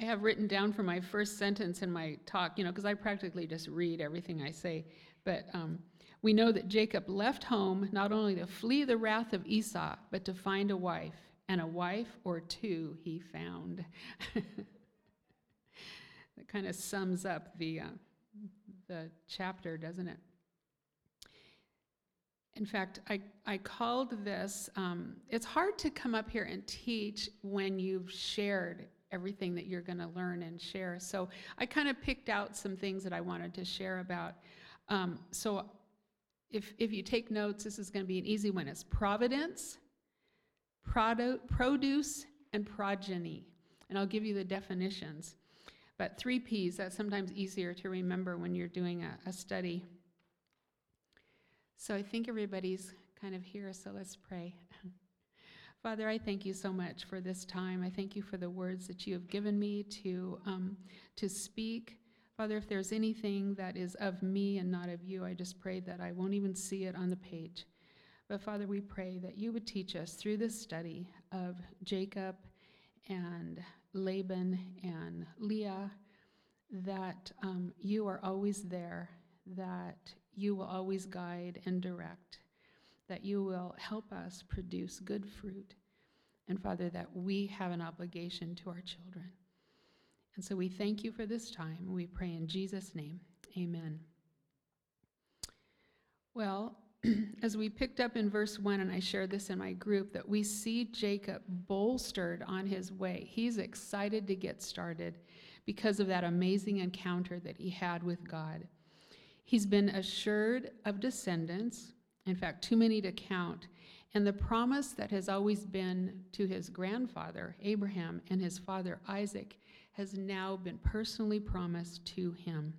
I have written down for my first sentence in my talk, you know, because I practically just read everything I say. But um, we know that Jacob left home not only to flee the wrath of Esau, but to find a wife, and a wife or two he found. that kind of sums up the, uh, the chapter, doesn't it? In fact, I, I called this, um, it's hard to come up here and teach when you've shared everything that you're going to learn and share. So I kind of picked out some things that I wanted to share about. Um, so if, if you take notes, this is going to be an easy one. It's providence, produ- produce, and progeny. And I'll give you the definitions. But three P's, that's sometimes easier to remember when you're doing a, a study. So I think everybody's kind of here, so let's pray. Father, I thank you so much for this time. I thank you for the words that you have given me to, um, to speak. Father, if there's anything that is of me and not of you, I just pray that I won't even see it on the page. But Father, we pray that you would teach us through this study of Jacob and Laban and Leah that um, you are always there, that you will always guide and direct, that you will help us produce good fruit, and Father, that we have an obligation to our children. And so we thank you for this time. We pray in Jesus' name. Amen. Well, as we picked up in verse 1, and I shared this in my group, that we see Jacob bolstered on his way. He's excited to get started because of that amazing encounter that he had with God. He's been assured of descendants, in fact, too many to count, and the promise that has always been to his grandfather, Abraham, and his father, Isaac, has now been personally promised to him.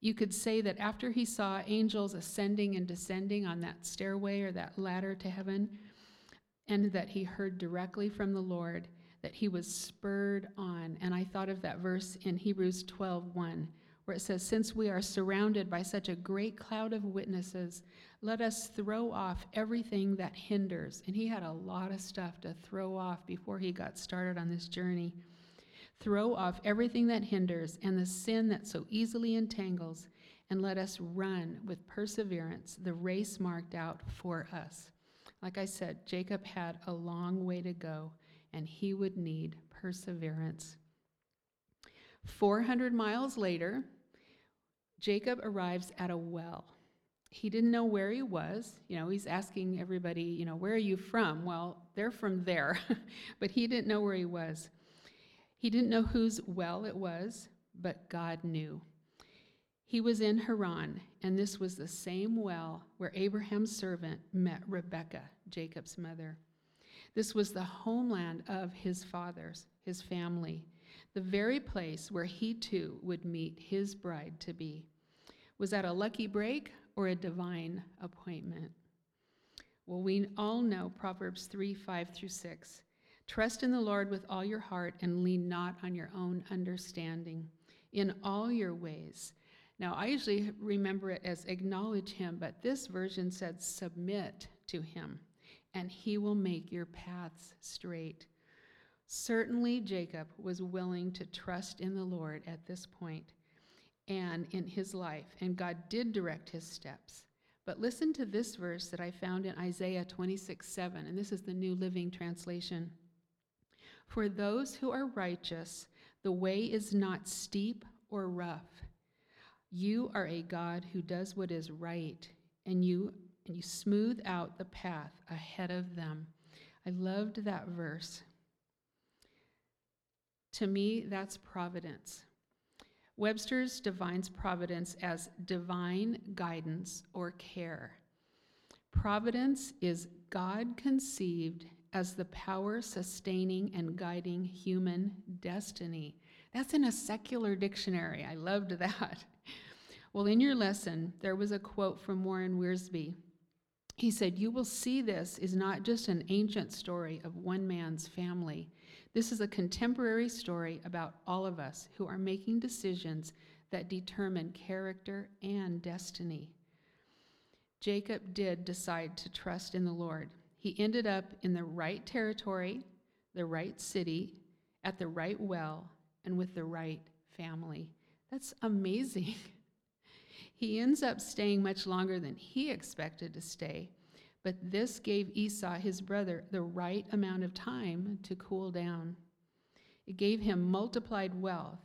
You could say that after he saw angels ascending and descending on that stairway or that ladder to heaven, and that he heard directly from the Lord, that he was spurred on. And I thought of that verse in Hebrews 12 1, where it says, Since we are surrounded by such a great cloud of witnesses, let us throw off everything that hinders. And he had a lot of stuff to throw off before he got started on this journey. Throw off everything that hinders and the sin that so easily entangles, and let us run with perseverance the race marked out for us. Like I said, Jacob had a long way to go, and he would need perseverance. 400 miles later, Jacob arrives at a well. He didn't know where he was. You know, he's asking everybody, you know, where are you from? Well, they're from there, but he didn't know where he was. He didn't know whose well it was, but God knew. He was in Haran, and this was the same well where Abraham's servant met Rebekah, Jacob's mother. This was the homeland of his fathers, his family, the very place where he too would meet his bride to be. Was that a lucky break or a divine appointment? Well, we all know Proverbs 3 5 through 6. Trust in the Lord with all your heart and lean not on your own understanding. In all your ways. Now, I usually remember it as acknowledge him, but this version said submit to him and he will make your paths straight. Certainly, Jacob was willing to trust in the Lord at this point and in his life, and God did direct his steps. But listen to this verse that I found in Isaiah 26 7, and this is the New Living Translation. For those who are righteous, the way is not steep or rough. You are a God who does what is right, and you and you smooth out the path ahead of them. I loved that verse. To me, that's providence. Webster's defines providence as divine guidance or care. Providence is God conceived as the power sustaining and guiding human destiny. That's in a secular dictionary. I loved that. Well, in your lesson, there was a quote from Warren Wiersbe he said, You will see this is not just an ancient story of one man's family. This is a contemporary story about all of us who are making decisions that determine character and destiny. Jacob did decide to trust in the Lord. He ended up in the right territory, the right city, at the right well, and with the right family. That's amazing. he ends up staying much longer than he expected to stay, but this gave Esau, his brother, the right amount of time to cool down. It gave him multiplied wealth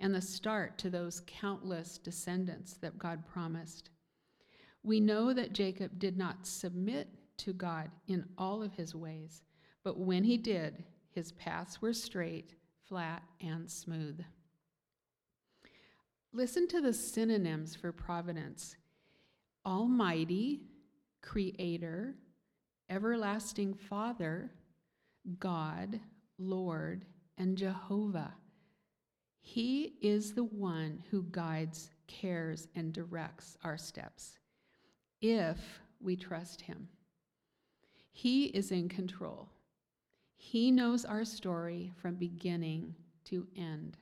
and the start to those countless descendants that God promised. We know that Jacob did not submit to God in all of his ways, but when he did, his paths were straight, flat, and smooth. Listen to the synonyms for providence Almighty, Creator, Everlasting Father, God, Lord, and Jehovah. He is the one who guides, cares, and directs our steps if we trust Him. He is in control. He knows our story from beginning to end.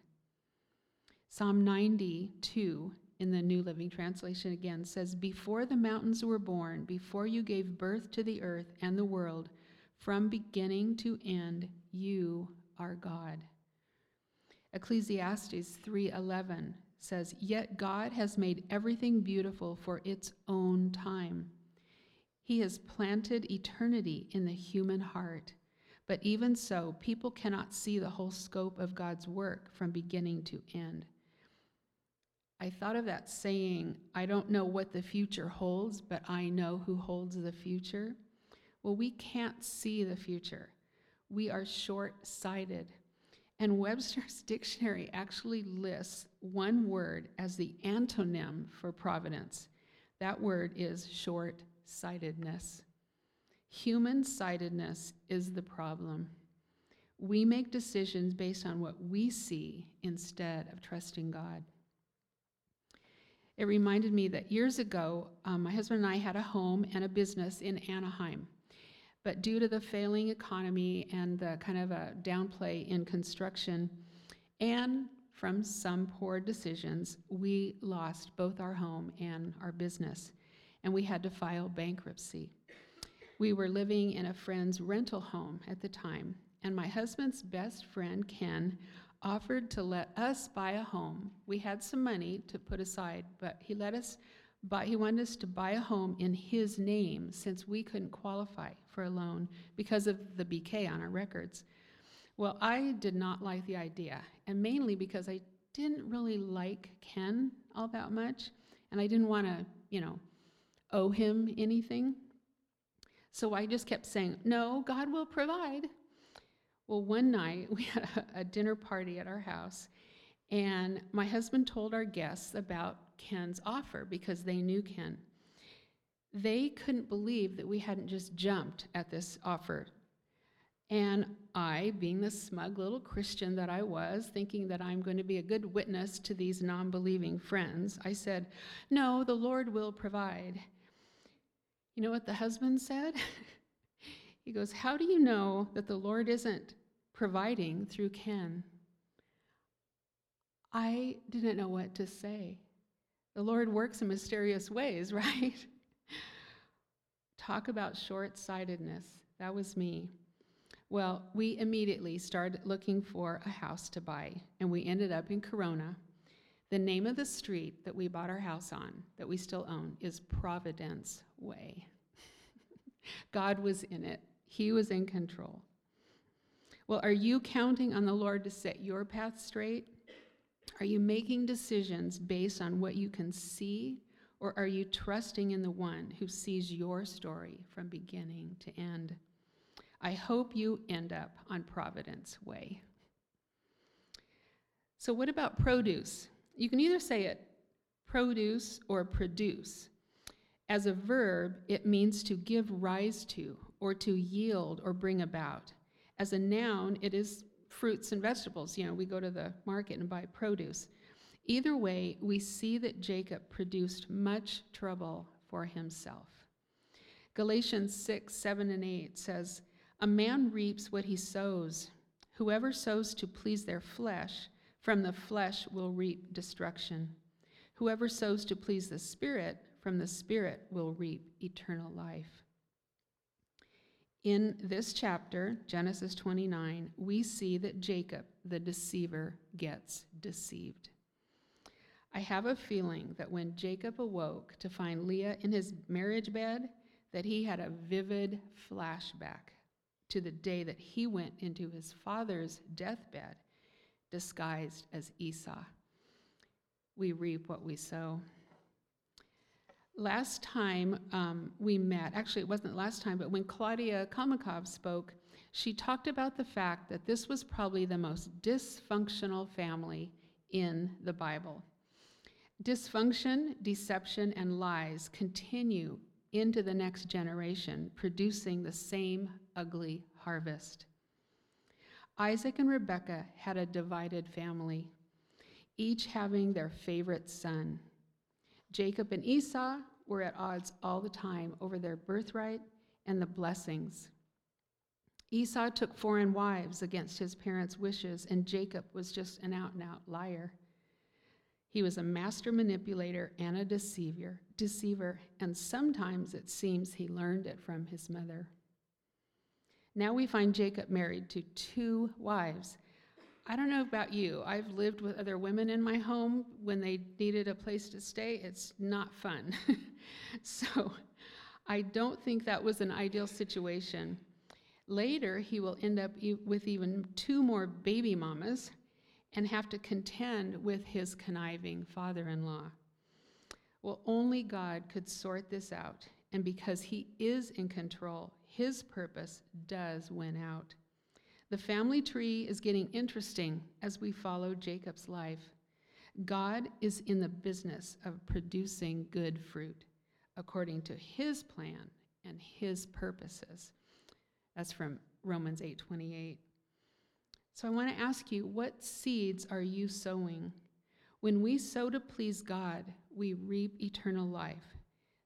Psalm 92 in the New Living Translation again says, Before the mountains were born, before you gave birth to the earth and the world, from beginning to end, you are God. Ecclesiastes 3:11 says, "Yet God has made everything beautiful for its own time. He has planted eternity in the human heart. But even so, people cannot see the whole scope of God's work from beginning to end." I thought of that saying, I don't know what the future holds, but I know who holds the future. Well, we can't see the future. We are short sighted. And Webster's dictionary actually lists one word as the antonym for providence. That word is short sightedness. Human sightedness is the problem. We make decisions based on what we see instead of trusting God. It reminded me that years ago, um, my husband and I had a home and a business in Anaheim. But due to the failing economy and the kind of a downplay in construction, and from some poor decisions, we lost both our home and our business, and we had to file bankruptcy. We were living in a friend's rental home at the time, and my husband's best friend, Ken, offered to let us buy a home. We had some money to put aside, but he let us buy, he wanted us to buy a home in his name since we couldn't qualify for a loan because of the BK on our records. Well, I did not like the idea, and mainly because I didn't really like Ken all that much, and I didn't want to, you know, owe him anything. So I just kept saying, No, God will provide. Well, one night we had a, a dinner party at our house, and my husband told our guests about Ken's offer because they knew Ken. They couldn't believe that we hadn't just jumped at this offer. And I, being the smug little Christian that I was, thinking that I'm going to be a good witness to these non believing friends, I said, No, the Lord will provide. You know what the husband said? He goes, How do you know that the Lord isn't providing through Ken? I didn't know what to say. The Lord works in mysterious ways, right? Talk about short sightedness. That was me. Well, we immediately started looking for a house to buy, and we ended up in Corona. The name of the street that we bought our house on, that we still own, is Providence Way. God was in it. He was in control. Well, are you counting on the Lord to set your path straight? Are you making decisions based on what you can see, or are you trusting in the one who sees your story from beginning to end? I hope you end up on Providence Way. So, what about produce? You can either say it produce or produce. As a verb, it means to give rise to or to yield or bring about. As a noun, it is fruits and vegetables. You know, we go to the market and buy produce. Either way, we see that Jacob produced much trouble for himself. Galatians 6, 7, and 8 says, A man reaps what he sows. Whoever sows to please their flesh, from the flesh will reap destruction. Whoever sows to please the Spirit, from the Spirit will reap eternal life. In this chapter, Genesis 29, we see that Jacob, the deceiver, gets deceived. I have a feeling that when Jacob awoke to find Leah in his marriage bed, that he had a vivid flashback to the day that he went into his father's deathbed disguised as Esau. We reap what we sow. Last time um, we met, actually, it wasn't last time, but when Claudia Kamakov spoke, she talked about the fact that this was probably the most dysfunctional family in the Bible. Dysfunction, deception, and lies continue into the next generation, producing the same ugly harvest. Isaac and Rebekah had a divided family, each having their favorite son. Jacob and Esau were at odds all the time over their birthright and the blessings. Esau took foreign wives against his parents' wishes, and Jacob was just an out and out liar. He was a master manipulator and a deceiver, deceiver, and sometimes it seems he learned it from his mother. Now we find Jacob married to two wives, I don't know about you. I've lived with other women in my home when they needed a place to stay. It's not fun. so I don't think that was an ideal situation. Later, he will end up e- with even two more baby mamas and have to contend with his conniving father in law. Well, only God could sort this out. And because he is in control, his purpose does win out. The family tree is getting interesting as we follow Jacob's life. God is in the business of producing good fruit according to his plan and his purposes. That's from Romans 8:28. So I want to ask you, what seeds are you sowing? When we sow to please God, we reap eternal life,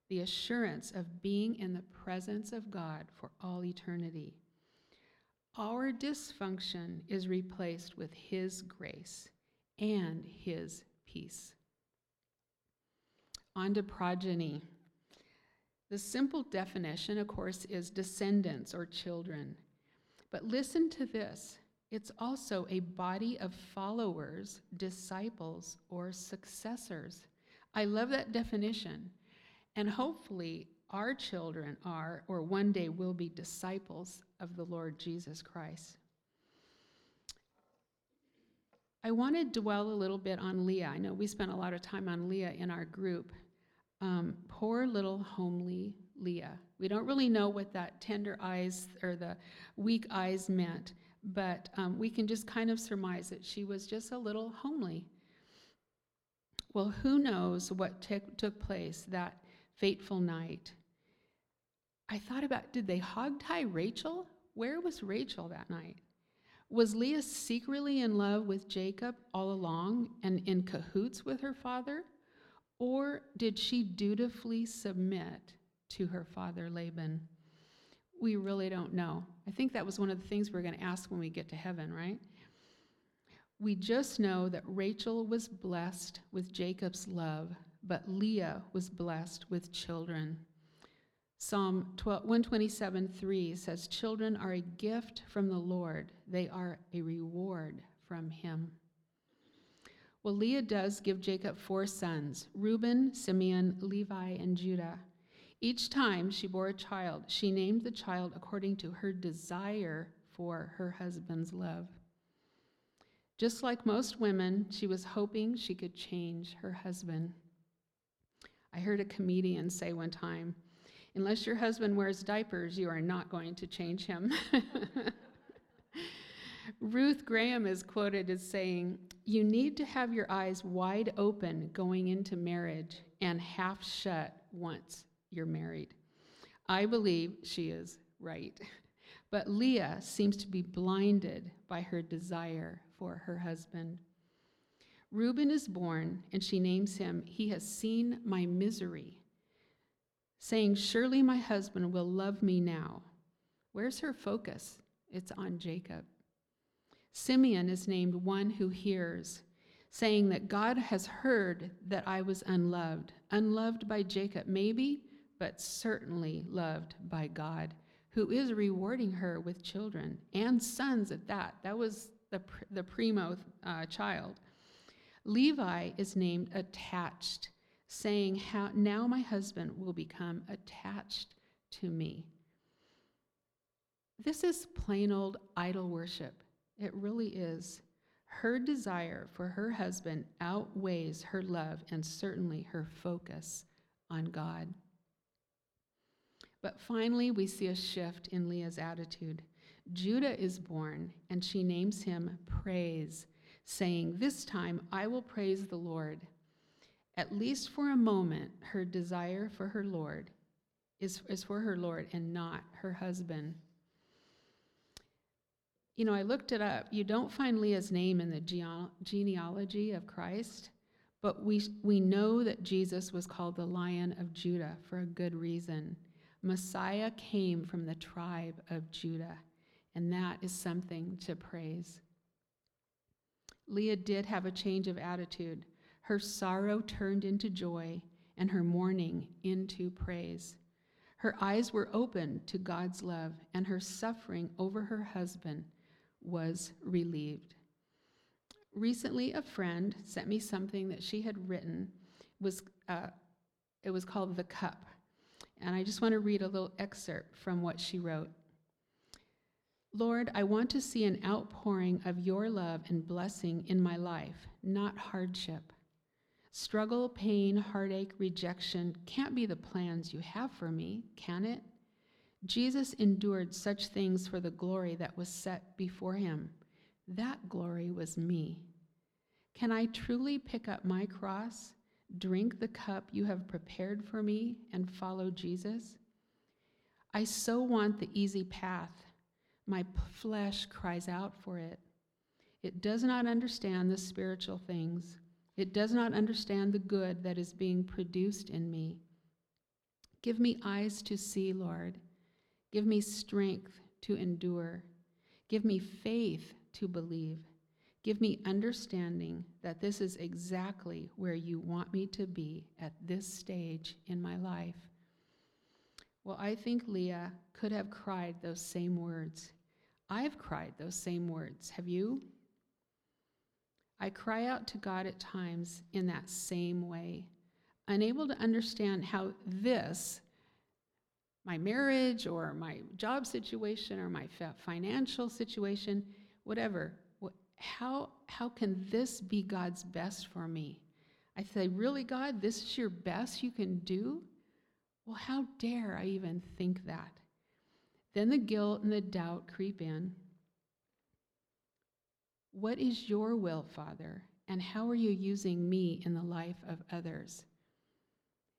the assurance of being in the presence of God for all eternity. Our dysfunction is replaced with His grace and His peace. On to progeny. The simple definition, of course, is descendants or children. But listen to this it's also a body of followers, disciples, or successors. I love that definition. And hopefully, our children are, or one day will be, disciples of the Lord Jesus Christ. I want to dwell a little bit on Leah. I know we spent a lot of time on Leah in our group. Um, poor little homely Leah. We don't really know what that tender eyes or the weak eyes meant, but um, we can just kind of surmise that she was just a little homely. Well, who knows what t- took place that fateful night? I thought about did they hogtie Rachel? Where was Rachel that night? Was Leah secretly in love with Jacob all along and in cahoots with her father? Or did she dutifully submit to her father Laban? We really don't know. I think that was one of the things we're going to ask when we get to heaven, right? We just know that Rachel was blessed with Jacob's love, but Leah was blessed with children. Psalm 127 3 says, Children are a gift from the Lord, they are a reward from him. Well, Leah does give Jacob four sons Reuben, Simeon, Levi, and Judah. Each time she bore a child, she named the child according to her desire for her husband's love. Just like most women, she was hoping she could change her husband. I heard a comedian say one time, Unless your husband wears diapers, you are not going to change him. Ruth Graham is quoted as saying, You need to have your eyes wide open going into marriage and half shut once you're married. I believe she is right. But Leah seems to be blinded by her desire for her husband. Reuben is born, and she names him, He has seen my misery saying, Surely my husband will love me now. Where's her focus? It's on Jacob. Simeon is named one who hears, saying that God has heard that I was unloved, unloved by Jacob, maybe, but certainly loved by God, who is rewarding her with children and sons at that. That was the, the primo uh, child. Levi is named attached, saying, How, Now my husband will become attached to me. This is plain old idol worship. It really is. Her desire for her husband outweighs her love and certainly her focus on God. But finally, we see a shift in Leah's attitude. Judah is born, and she names him Praise, saying, This time I will praise the Lord. At least for a moment, her desire for her Lord is, is for her Lord and not her husband. You know, I looked it up. You don't find Leah's name in the genealogy of Christ, but we, we know that Jesus was called the Lion of Judah for a good reason. Messiah came from the tribe of Judah, and that is something to praise. Leah did have a change of attitude. Her sorrow turned into joy, and her mourning into praise. Her eyes were opened to God's love, and her suffering over her husband was relieved. Recently, a friend sent me something that she had written. It was, uh, it was called The Cup. And I just want to read a little excerpt from what she wrote. Lord, I want to see an outpouring of your love and blessing in my life, not hardship. Struggle, pain, heartache, rejection can't be the plans you have for me, can it? Jesus endured such things for the glory that was set before him. That glory was me. Can I truly pick up my cross, drink the cup you have prepared for me, and follow Jesus? I so want the easy path. My flesh cries out for it. It does not understand the spiritual things. It does not understand the good that is being produced in me. Give me eyes to see, Lord Give me strength to endure. Give me faith to believe. Give me understanding that this is exactly where you want me to be at this stage in my life. Well, I think Leah could have cried those same words. I've cried those same words. Have you? I cry out to God at times in that same way, unable to understand how this my marriage or my job situation or my financial situation, whatever. How, how can this be God's best for me? I say, Really, God, this is your best you can do? Well, how dare I even think that? Then the guilt and the doubt creep in. What is your will, Father? And how are you using me in the life of others?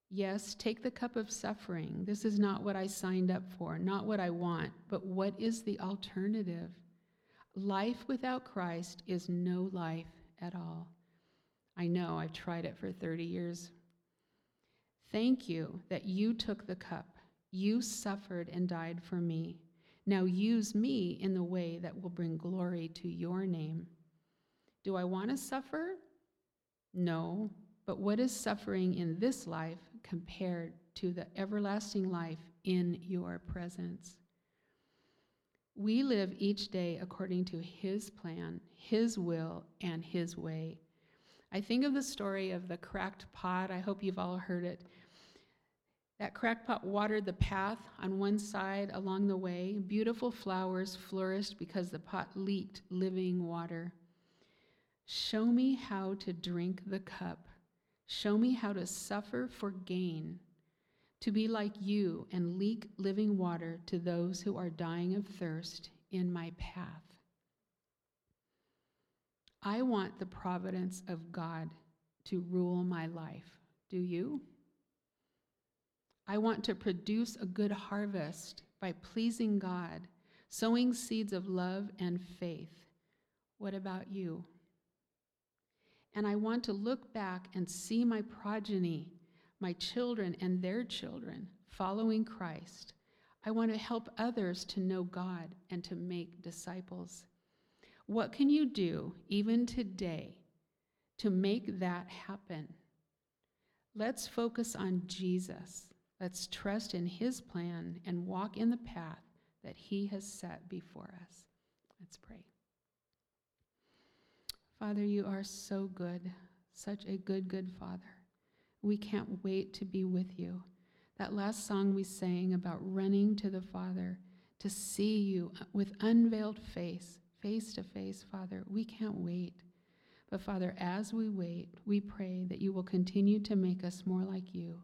Yes, take the cup of suffering. This is not what I signed up for, not what I want, but what is the alternative? Life without Christ is no life at all. I know, I've tried it for 30 years. Thank you that you took the cup. You suffered and died for me. Now use me in the way that will bring glory to your name. Do I want to suffer? No. But what is suffering in this life compared to the everlasting life in your presence. We live each day according to His plan, His will, and His way. I think of the story of the cracked pot. I hope you've all heard it. That crackpot watered the path on one side along the way. Beautiful flowers flourished because the pot leaked living water. Show me how to drink the cup Show me how to suffer for gain, to be like you and leak living water to those who are dying of thirst in my path. I want the providence of God to rule my life. Do you? I want to produce a good harvest by pleasing God, sowing seeds of love and faith. What about you? And I want to look back and see my progeny, my children and their children, following Christ. I want to help others to know God and to make disciples. What can you do, even today, to make that happen? Let's focus on Jesus. Let's trust in his plan and walk in the path that He has set before us. Let's pray. Father, you are so good, such a good, good Father. We can't wait to be with you. That last song we sang about running to the Father to see you with unveiled face, face to face, Father, we can't wait. But Father, as we wait, we pray that you will continue to make us more like you,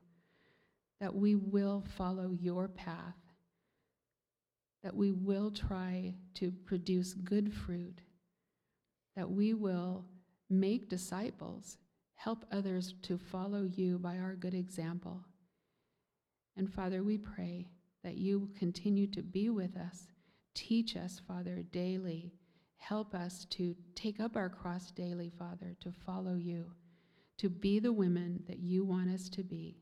that we will follow your path, that we will try to produce good fruit, that we will make disciples, help others to follow you by our good example. And Father, we pray that you will continue to be with us. Teach us, Father, daily Help us to take up our cross daily, Father, to follow you, to be the women that you want us to be.